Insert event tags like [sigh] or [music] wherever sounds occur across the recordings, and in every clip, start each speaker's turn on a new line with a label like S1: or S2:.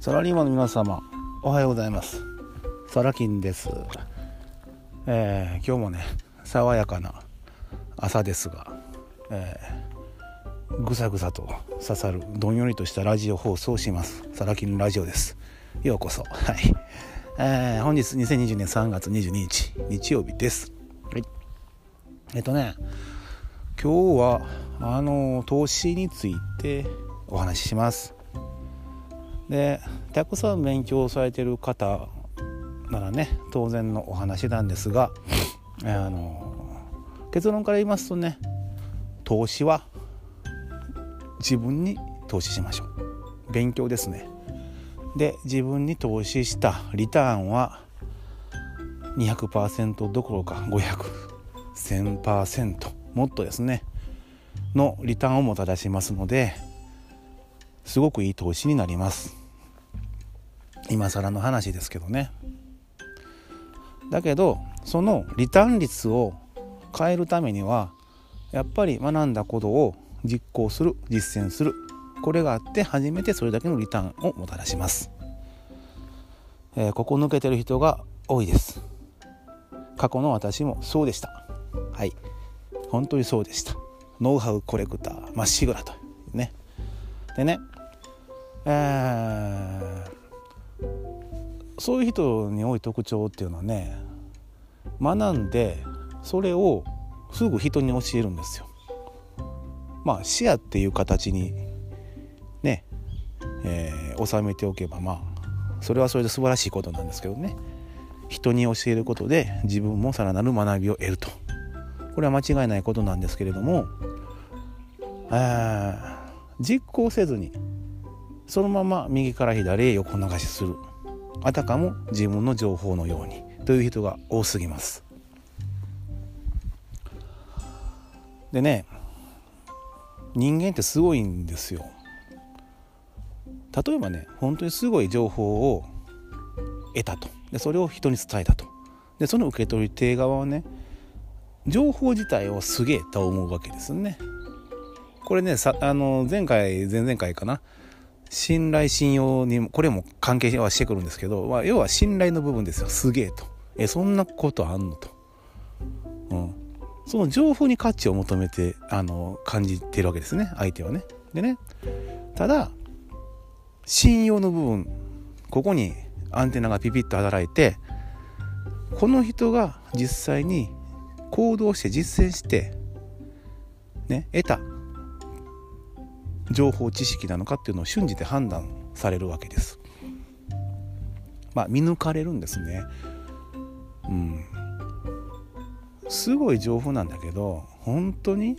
S1: サラリーマンの皆様おはようございます。サラキンです、えー、今日もね爽やかな朝ですが、えー、ぐさぐさと刺さるどんよりとしたラジオ放送をします。サラキンラジオです。ようこそ。はい、えー、本日2020年3月22日日曜日です。はい。えっとね今日はあの投資についてお話ししますでたくさん勉強されてる方ならね当然のお話なんですがあの結論から言いますとね投資は自分に投資しましょう。勉強ですね。で自分に投資したリターンは200%どころか5001000%もっとですねのリターンをもたらしますのですごくいい投資になります。今更の話ですけどね。だけどそのリターン率を変えるためにはやっぱり学んだことを実行する実践するこれがあって初めてそれだけのリターンをもたらします、えー、ここ抜けてる人が多いです。過去の私もそうでした。はい。本当にそうでした。ノウハウコレクターまっしぐらとね。でねえーそういう人に多い特徴っていうのはね学んでそれをすぐ人に教えるんですよ。まあ視野っていう形にね、えー、収めておけばまあそれはそれで素晴らしいことなんですけどね。人に教えることで自分もさらなる学びを得ると。これは間違いないことなんですけれども実行せずにそのまま右から左へ横流しする。あたかも自分の情報のようにという人が多すぎます。でね人間ってすごいんですよ。例えばね本当にすごい情報を得たと。でそれを人に伝えたと。でその受け取り手側はね情報自体をすげえと思うわけですね。これねさあの前回前々回かな。信頼信用にもこれも関係はしてくるんですけど、まあ、要は信頼の部分ですよ。すげえと。えそんなことあんのと、うん、その情報に価値を求めてあの感じてるわけですね。相手はね。でね。ただ信用の部分ここにアンテナがピピッと働いてこの人が実際に行動して実践してね得た情報知識なのかっていうのを瞬時で判断されるわけです。まあ見抜かれるんですね。うん。すごい情報なんだけど本当に？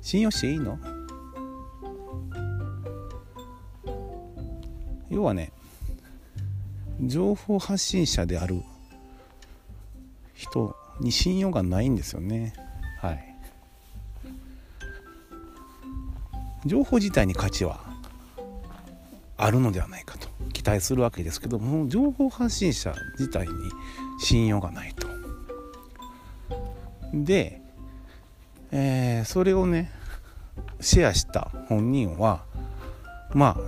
S1: 信用していいの？要はね情報発信者である人に信用がないんですよねはい情報自体に価値はあるのではないかと期待するわけですけども情報発信者自体に信用がないと。で、えー、それをねシェアした本人はまあ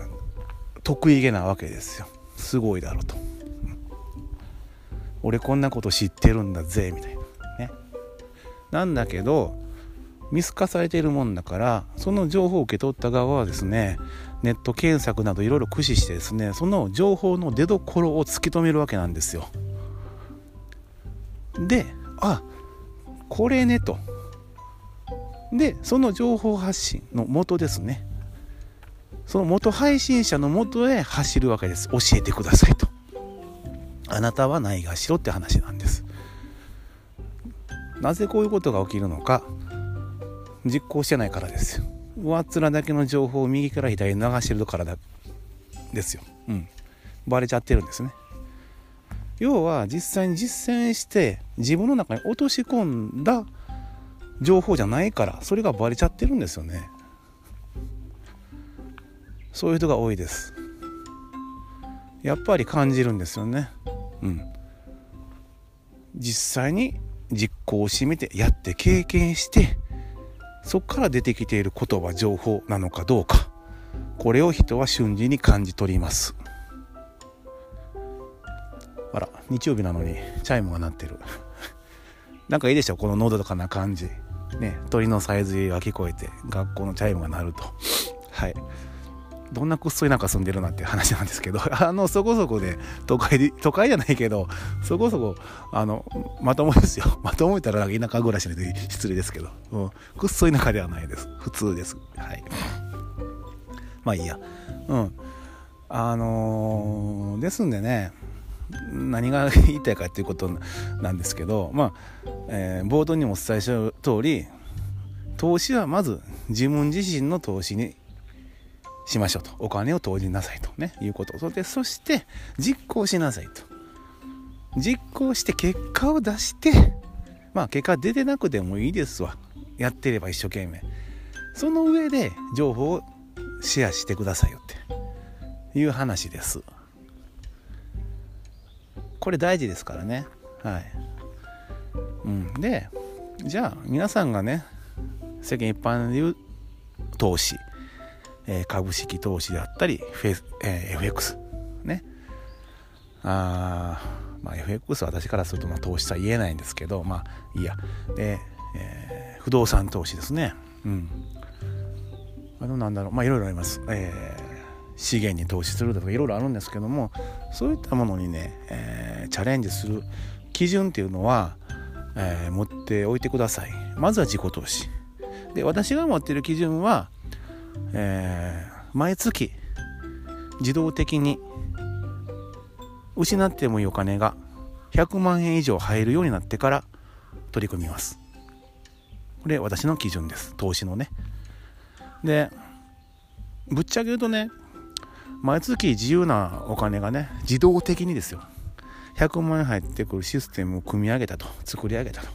S1: 得意げなわけですよすごいだろうと。俺こんなこと知ってるんだぜみたいなね。なんだけど見透かされているもんだからその情報を受け取った側はですねネット検索などいろいろ駆使してですねその情報の出どころを突き止めるわけなんですよ。であこれねと。でその情報発信の元ですね。その元配信者の元へ走るわけです。教えてくださいと。あなたはないがしろって話なんです。なぜこういうことが起きるのか。実行してないからですよ。上っ面だけの情報を右から左に流してるからだですよ。うん。バレちゃってるんですね。要は実際に実践して自分の中に落とし込んだ情報じゃないからそれがバレちゃってるんですよね。そういう人が多いです。やっぱり感じるんですよね。うん。実際に実行をしめてやって経験してそこから出てきている言葉情報なのかどうか。これを人は瞬時に感じ取ります。あら日曜日なのにチャイムが鳴ってる。[laughs] なんかいいでしょこののどかな感じ。ね鳥のさえずりが聞こえて学校のチャイムが鳴ると。はい。どんなくっそ田舎住んでるなっていう話なんですけど [laughs] あのそこそこで都会で都会じゃないけどそこそこあのまともですよ。[laughs] まともいったら田舎暮らしで失礼ですけど、うん、くっそ田舎ではないです。普通です。はい。まあいいや。うん。あのー、ですんでね何が言いたいかっていうことなんですけどまあ、えー、冒頭にもお伝えした通り投資はまず自分自身の投資にしましょうと。お金を投じなさいとね。いうこと。そでそして実行しなさいと。実行して結果を出してまあ結果出てなくてもいいですわ。やってれば一生懸命。その上で情報をシェアしてくださいよって。いう話です。これ大事ですからね。はい、うん、でじゃあ皆さんがね世間一般で言う投資え、株式投資であったり、フェえ、FX ね。あまあ FX は私からするとまあ投資とは言えないんですけどまあいいや。で、えー、不動産投資ですね。うん。あのなんだろう。まあいろいろあります、えー、資源に投資するとかいろいろあるんですけどもそういったものにね、えー、チャレンジする基準っていうのは、えー、持っておいてください。まずは自己投資。で私が持っている基準はえー、毎月自動的に失ってもいいお金が100万円以上入るようになってから取り組みます。これ私の基準です。投資のね。で、ぶっちゃけ言うとね、毎月自由なお金がね、自動的にですよ。100万円入ってくるシステムを組み上げたと、作り上げたと。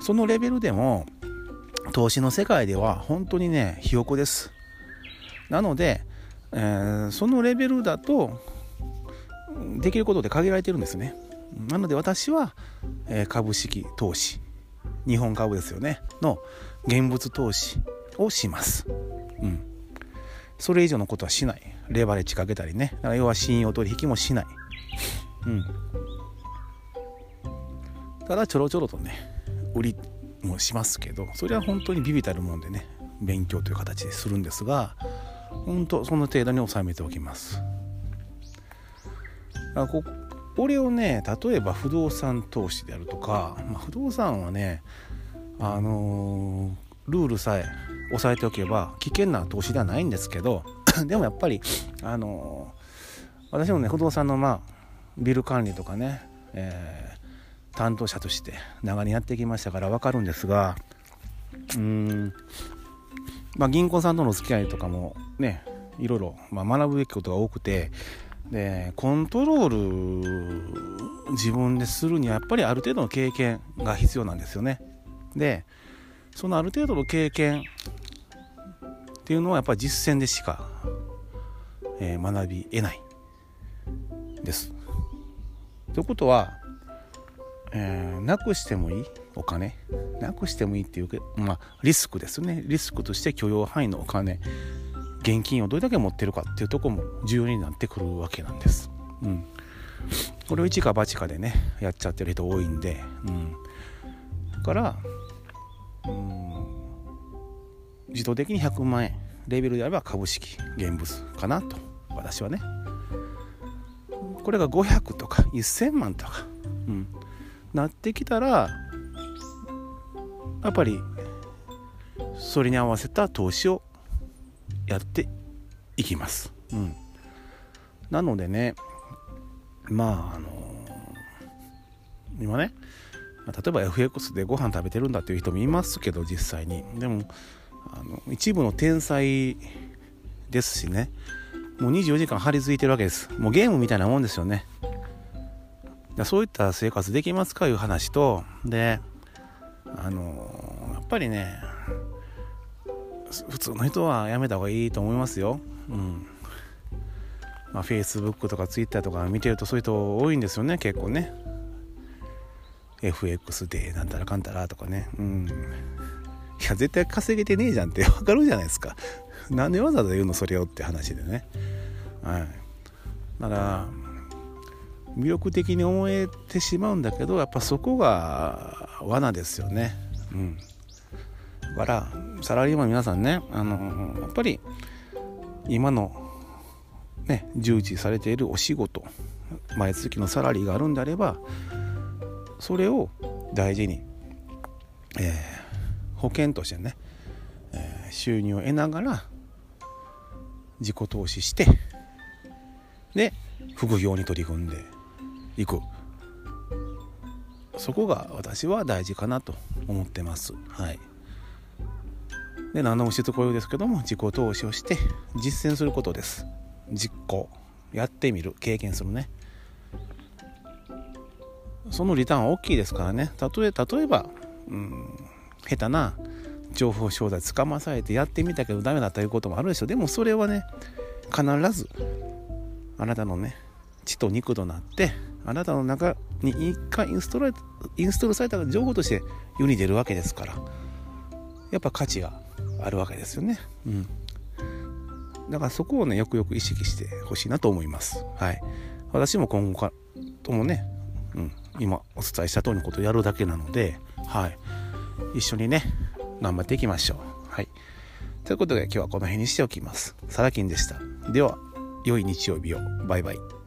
S1: そのレベルでも、投資の世界では本当にね、ひよこです。なので、えー、そのレベルだとできることで限られてるんですね。なので私は、えー、株式投資日本株ですよねの現物投資をします。うん。それ以上のことはしない。レバレッジかけたりね。要は信用取引もしない。うん。ただちょろちょろとね売りもしますけどそれは本当にビビたるもんでね勉強という形でするんですが本当その程度に収めておきます。あここれをね例えば不動産投資であるとか、まあ、不動産はねあのー、ルールさえ押さえておけば危険な投資ではないんですけど [coughs] でもやっぱりあのー、私もね不動産のまあビル管理とかね、えー、担当者として長年やってきましたから分かるんですがうんまあ、銀行さんとの付き合いとかもねいろいろ、まあ、学ぶべきことが多くてでコントロール自分でするにはやっぱりある程度の経験が必要なんですよね。でそのある程度の経験っていうのはやっぱり実践でしか、えー、学び得ないです。ということは、えー、なくしてもいいお金。なくしてもいいっていうまあリスクですね。リスクとして許容範囲のお金。現金をどれだけ持ってるかっていうとこも重要になってくるわけなんです。うん、これを一か八かでねやっちゃってる人多いんで、うん、だから、うん、自動的に100万円。レベルであれば株式現物かなと。私はね。これが500とか1000万とか、うん、なってきたらやっぱりそれに合わせた投資をやっていきます。うん、なのでねまああのー、今ね例えば FX でご飯食べてるんだっていう人もいますけど実際に。でもあの一部の天才ですしねもう24時間張り付いてるわけです。もうゲームみたいなもんですよね。そういった生活できますかいう話とであのやっぱりね普通の人はやめた方がいいと思いますよ。うん。まあ、Facebook とか Twitter とか見てるとそういう人多いんですよね結構ね。FX でなんたらかんたらとかね。うん。いや絶対稼げてねえじゃんって [laughs] わかるじゃないですか。なんでわざわざ言うのそれをって話でね。はい。だから魅力的に思えてしまうんだけどやっぱそこが罠ですよね。うん。だからサラリーマン皆さんねあのやっぱり今のね従事されているお仕事毎月のサラリーがあるんであればそれを大事に、えー、保険としてね、えー、収入を得ながら自己投資してで副業に取り組んでいくそこが私は大事かなと思ってます。はい。で何度もしつこいですけども自己投資をして実践することです。実行。やってみる。経験するね。そのリターンは大きいですからね。例え例えば、うん、下手な情報商材捕まされてやってみたけどダメだということもあるでしょう。でもそれはね必ずあなたのね血と肉となってあなたの中に一回インストールインストールされた情報として世に出るわけですからやっぱ価値があるわけですよね。うん。だからそこをね、よくよく意識してほしいなと思います。はい。私も今後かともね、うん、今お伝えした通りのことをやるだけなので、はい。一緒にね、頑張っていきましょう。はい。ということで今日はこの辺にしておきます。サラキンでした。では、良い日曜日を。バイバイ。